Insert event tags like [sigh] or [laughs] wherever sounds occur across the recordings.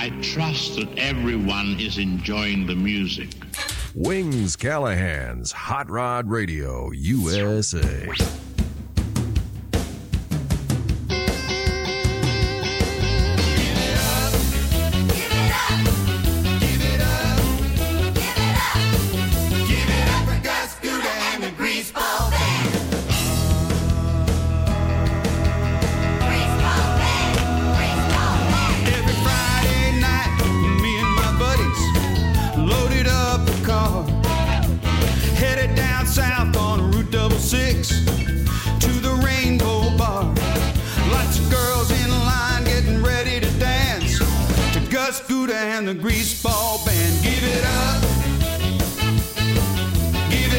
I trust that everyone is enjoying the music. Wings Callahan's Hot Rod Radio USA.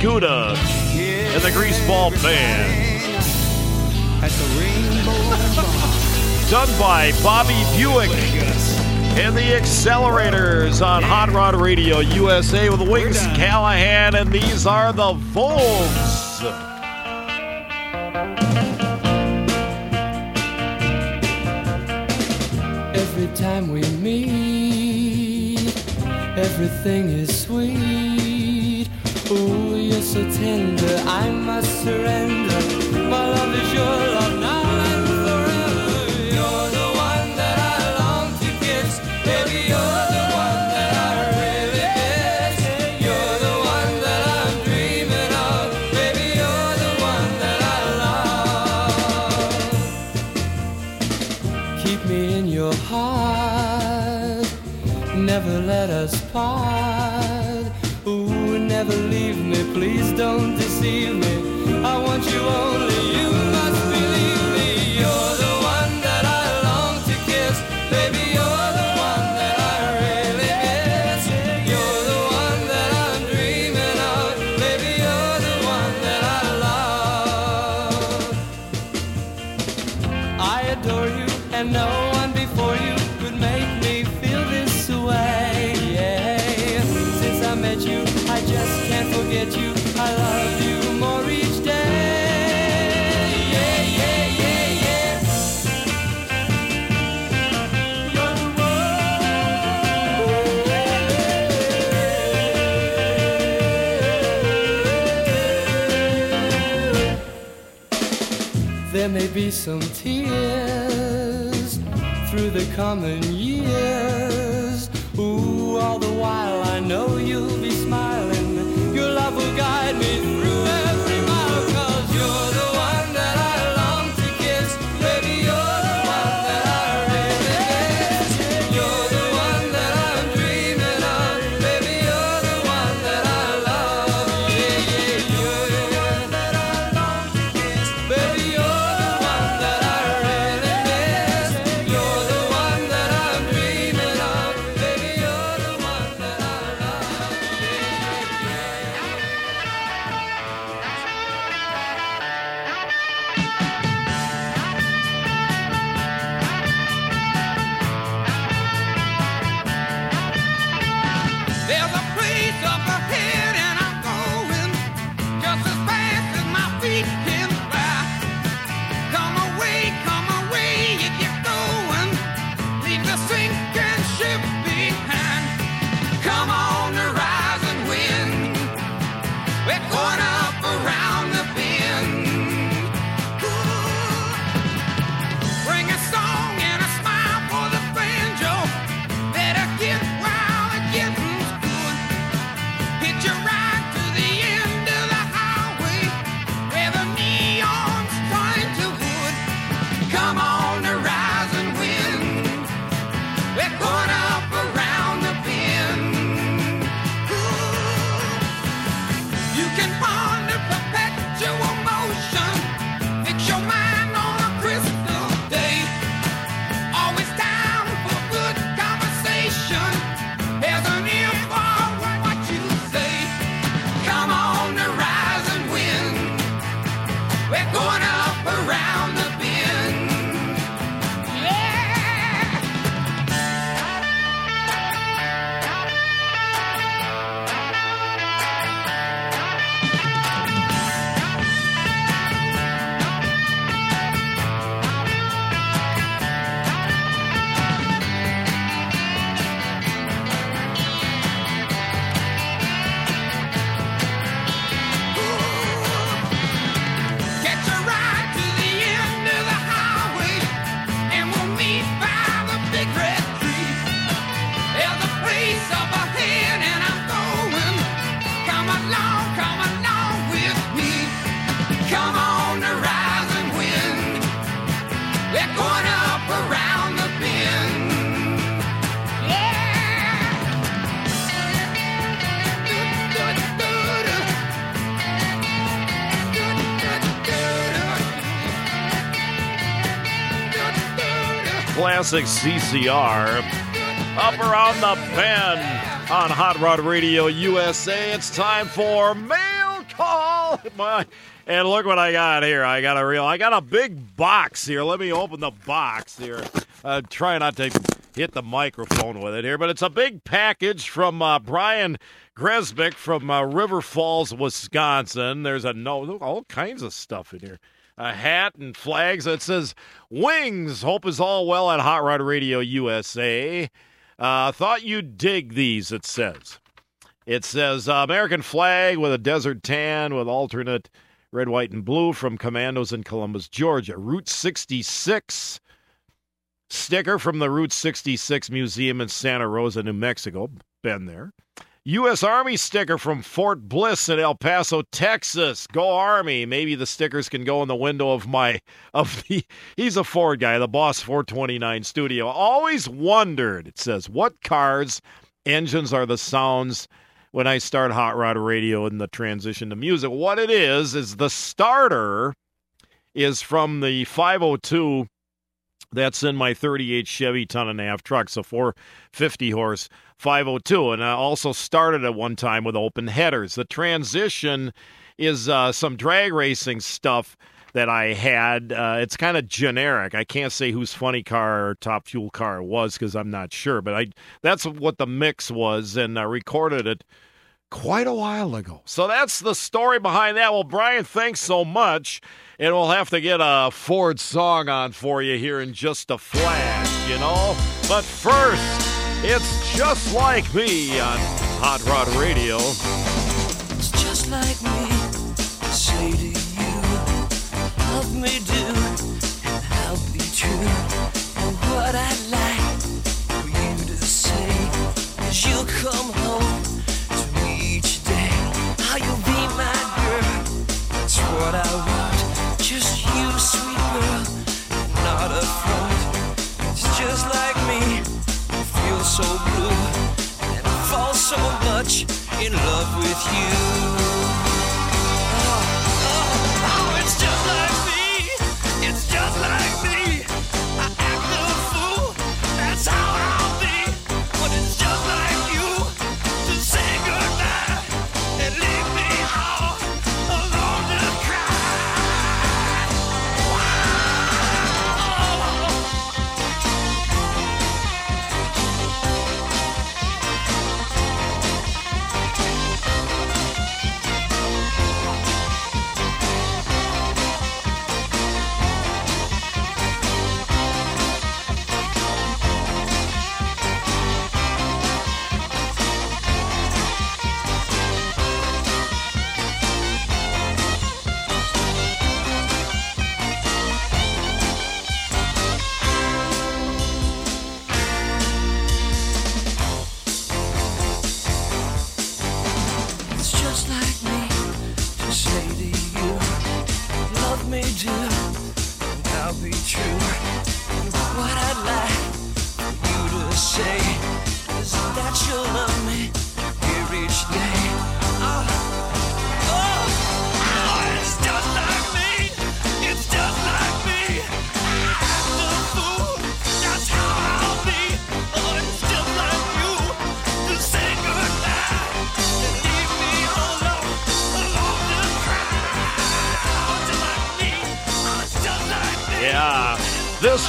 Gouda and the Greaseball Band. Done by Bobby Buick and the Accelerators on Hot Rod Radio USA with Wings Callahan, and these are the Vogues. Every time we meet, everything is sweet. Ooh, you're so tender, I must surrender. My love is your love now and forever. You're the one that I long to kiss, baby. You're the one that I really miss. You're the one that I'm dreaming of, baby. You're the one that I love. Keep me in your heart, never let us part never leave me. Please don't deceive me. I want you only, you. there may be some tears through the coming years. Ooh, all the while I know you'll be smiling. Classic CCR. Up around the bend on Hot Rod Radio USA. It's time for mail call. [laughs] My, and look what I got here. I got a real. I got a big box here. Let me open the box here. Uh, try not to hit the microphone with it here, but it's a big package from uh, Brian Gresbick from uh, River Falls, Wisconsin. There's a note, all kinds of stuff in here a hat and flags that says Wings. Hope is all well at Hot Rod Radio USA. Uh, thought you'd dig these, it says. It says uh, American flag with a desert tan with alternate red, white, and blue from Commandos in Columbus, Georgia. Route 66 sticker from the Route 66 Museum in Santa Rosa, New Mexico. Been there. U.S. Army sticker from Fort Bliss in El Paso, Texas. Go Army! Maybe the stickers can go in the window of my of the. [laughs] He's a Ford guy, the Boss 429 studio. Always wondered. It says what cars engines are the sounds when I start Hot Rod Radio and the transition to music. What it is is the starter is from the 502 that's in my 38 Chevy ton and a half truck, so 450 horse 502. And I also started at one time with open headers. The transition is uh, some drag racing stuff that I had. Uh, it's kind of generic. I can't say whose funny car or top fuel car it was because I'm not sure, but I that's what the mix was, and I recorded it quite a while ago. So that's the story behind that. Well, Brian, thanks so much. And we'll have to get a Ford song on for you here in just a flash, you know? But first, it's just like me on Hot Rod Radio. It's just like me say to you, love me do,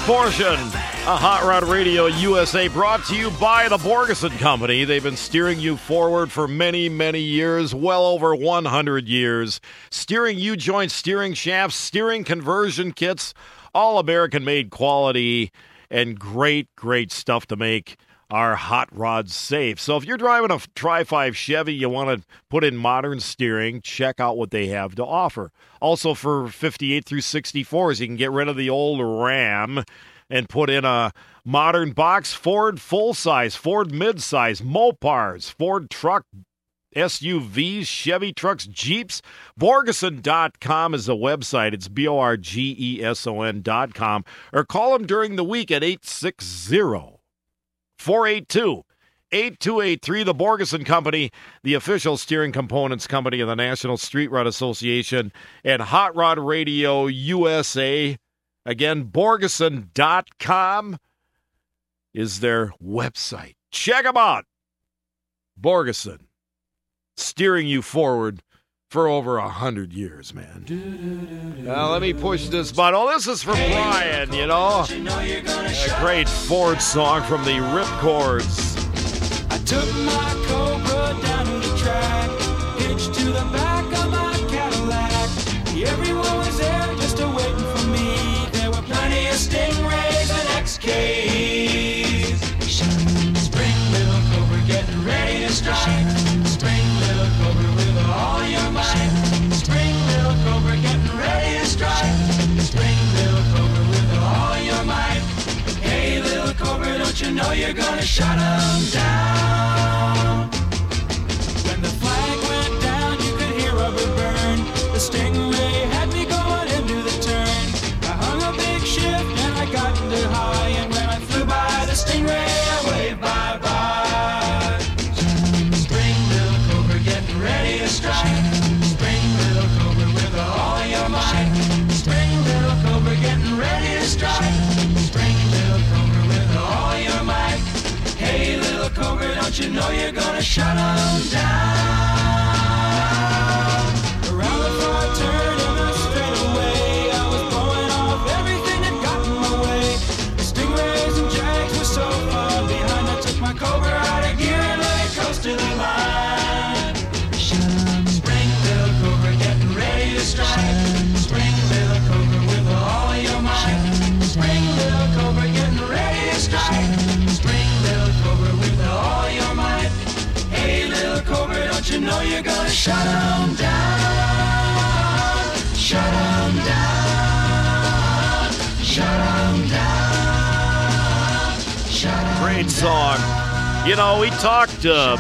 portion of Hot Rod Radio USA brought to you by the Borgeson Company. They've been steering you forward for many, many years, well over 100 years. Steering U joint steering shafts, steering conversion kits, all American made quality, and great, great stuff to make our hot rods safe. So if you're driving a Tri 5 Chevy, you want to put in modern steering, check out what they have to offer. Also for 58 through 64s, you can get rid of the old Ram and put in a modern box Ford full size, Ford mid size, Mopars, Ford truck SUVs, Chevy trucks, Jeeps. Borgeson.com is the website. It's B O R G E S O N.com. Or call them during the week at 860 482 8283. The Borgeson Company, the official steering components company of the National Street Rod Association, and Hot Rod Radio USA. Again, Borgeson.com is their website. Check them out. Borgeson, steering you forward for over a hundred years, man. Now let me push this button. Oh, this is for Brian, you know. A great Ford song from the Rip Chords. I took my Cobra down to the track, hitched to the you're gonna shut 'em down? You know you're gonna shut shut 'em down? Shut 'em down? Shut 'em down. Shut 'em down. Shut 'em Great song. You know, we talked uh,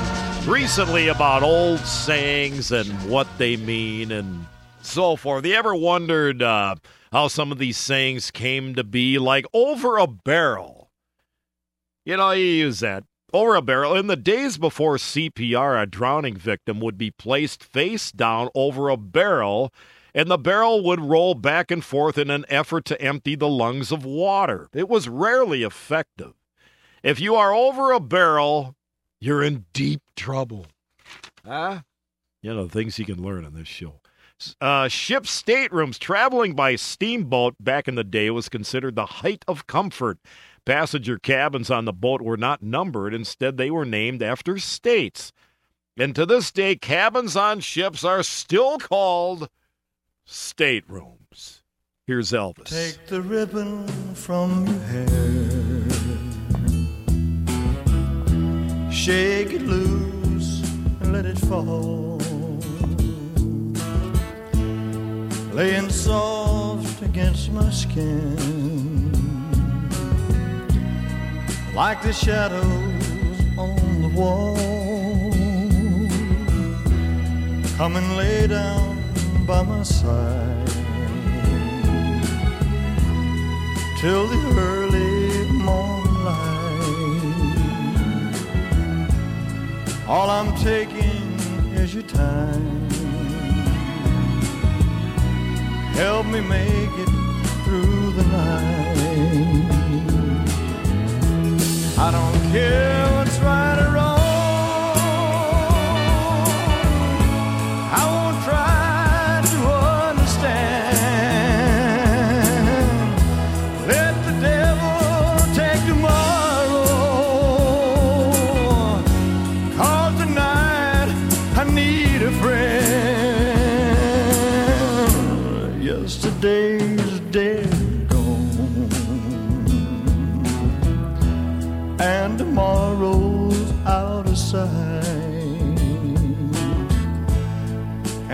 recently about old sayings and what they mean and so forth. You ever wondered uh, how some of these sayings came to be? Like over a barrel. You know, you use that. Over a barrel. In the days before CPR, a drowning victim would be placed face down over a barrel, and the barrel would roll back and forth in an effort to empty the lungs of water. It was rarely effective. If you are over a barrel, you're in deep trouble. Huh? You know, the things you can learn on this show. Uh, ship staterooms traveling by steamboat back in the day was considered the height of comfort. Passenger cabins on the boat were not numbered, instead, they were named after states. And to this day, cabins on ships are still called staterooms. Here's Elvis. Take the ribbon from your hair. Shake it loose and let it fall. Laying soft against my skin. Like the shadows on the wall. Come and lay down by my side till the early morning light. All I'm taking is your time. Help me make it through the night.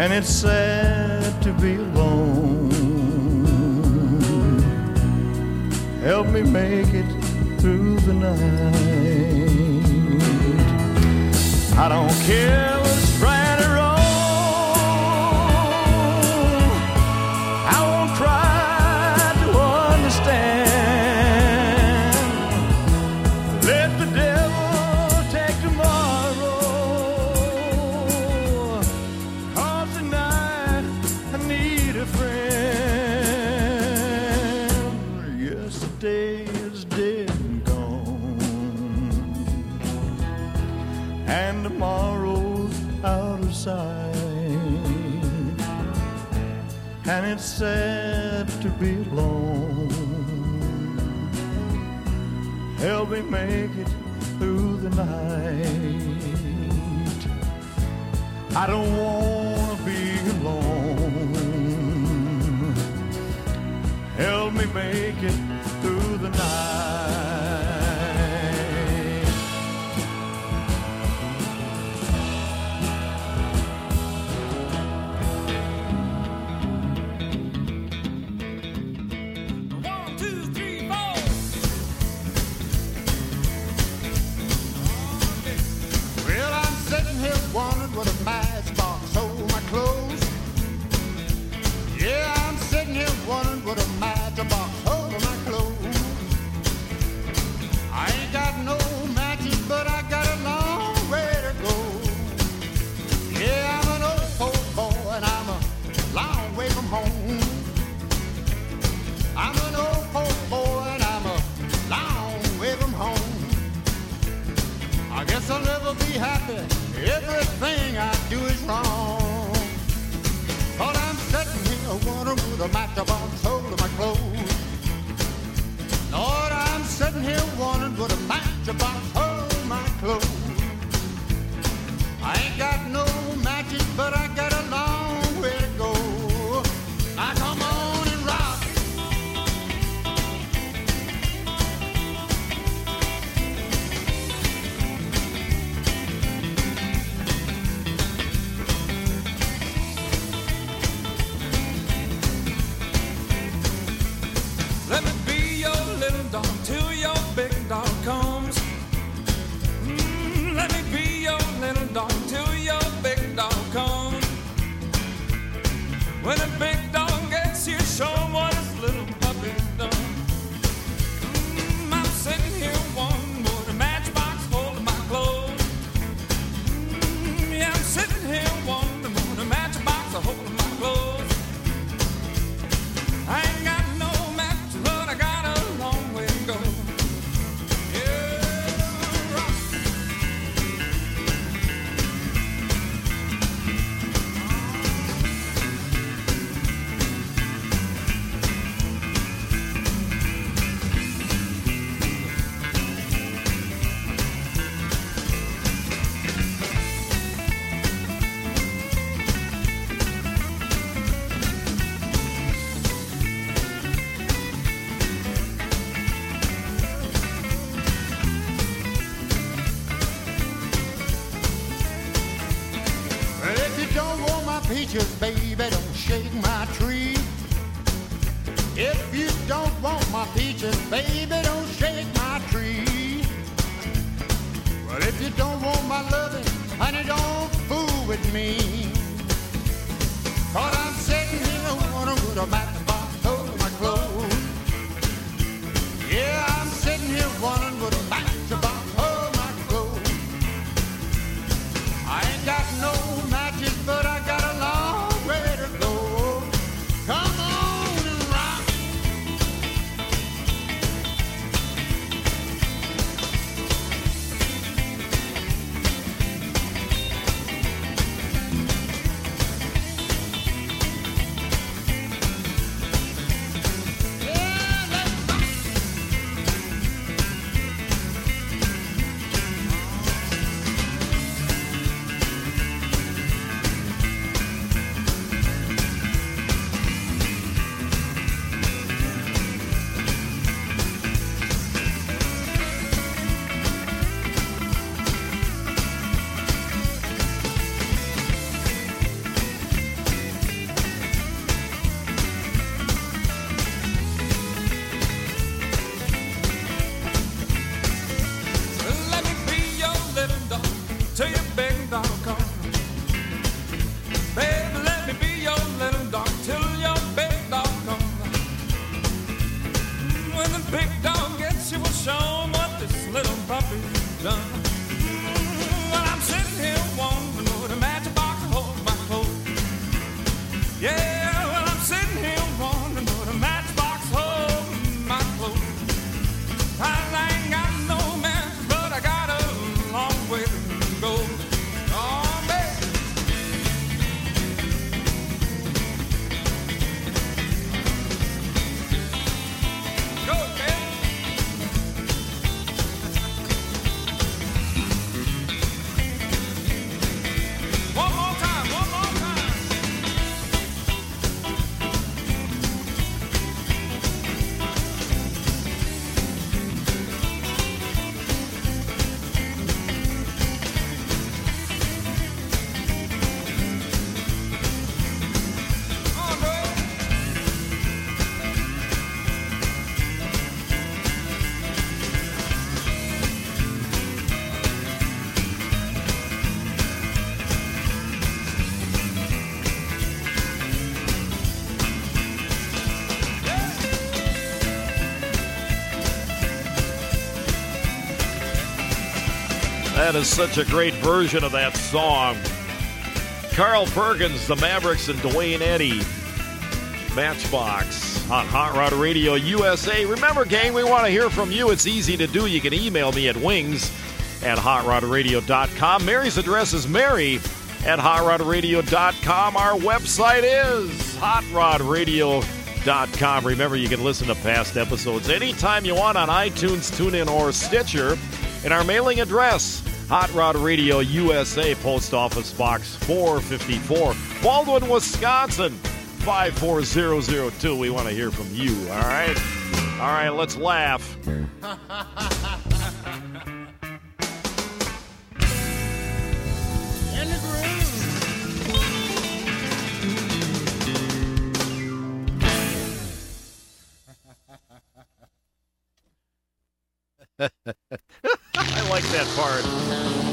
and it's sad to be alone. Help me make it through the night. I don't care. it's sad to be alone. Help me make it through the night. I don't want to be alone. Help me make it Everything I do is wrong. But I'm sitting here wondering with a matchbox on my clothes. Lord, I'm sitting here wondering with a matchbox about my clothes. I ain't got no matches, but I got pictures, baby, don't shake my tree. If you don't want my peaches, baby, don't shake my tree. Well, if you don't want my loving, honey, don't fool with me. That is such a great version of that song. Carl Perkins, the Mavericks, and Duane Eddy. Matchbox on Hot Rod Radio USA. Remember, gang, we want to hear from you. It's easy to do. You can email me at wings at hotrodradio.com. Mary's address is mary at hotrodradio.com. Our website is hotrodradio.com. Remember, you can listen to past episodes anytime you want on iTunes, TuneIn, or Stitcher. And our mailing address, Hot Rod Radio USA, Post Office Box 454, Baldwin, Wisconsin 54002. We want to hear from you, all right? All right, let's laugh. [laughs] I like that part.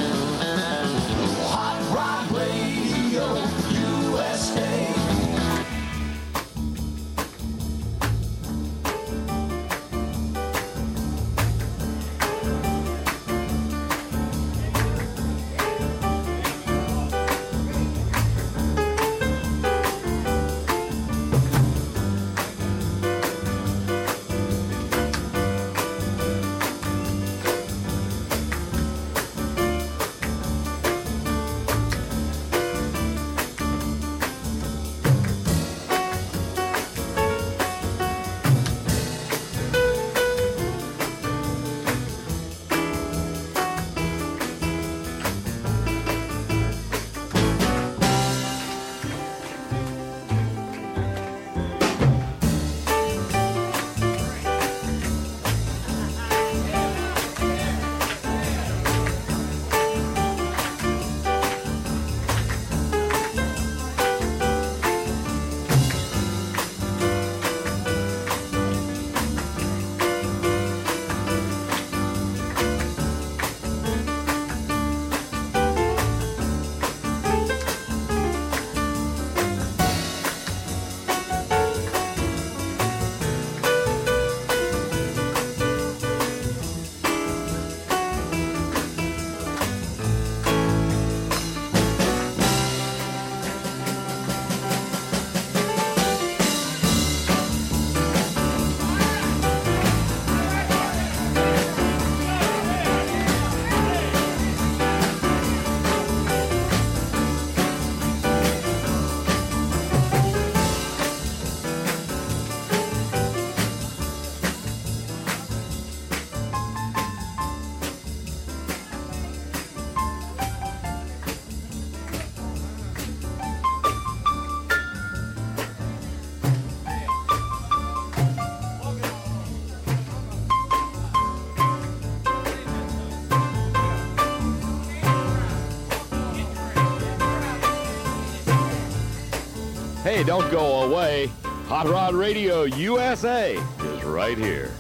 Hey, don't go away. Hot Rod Radio USA is right here.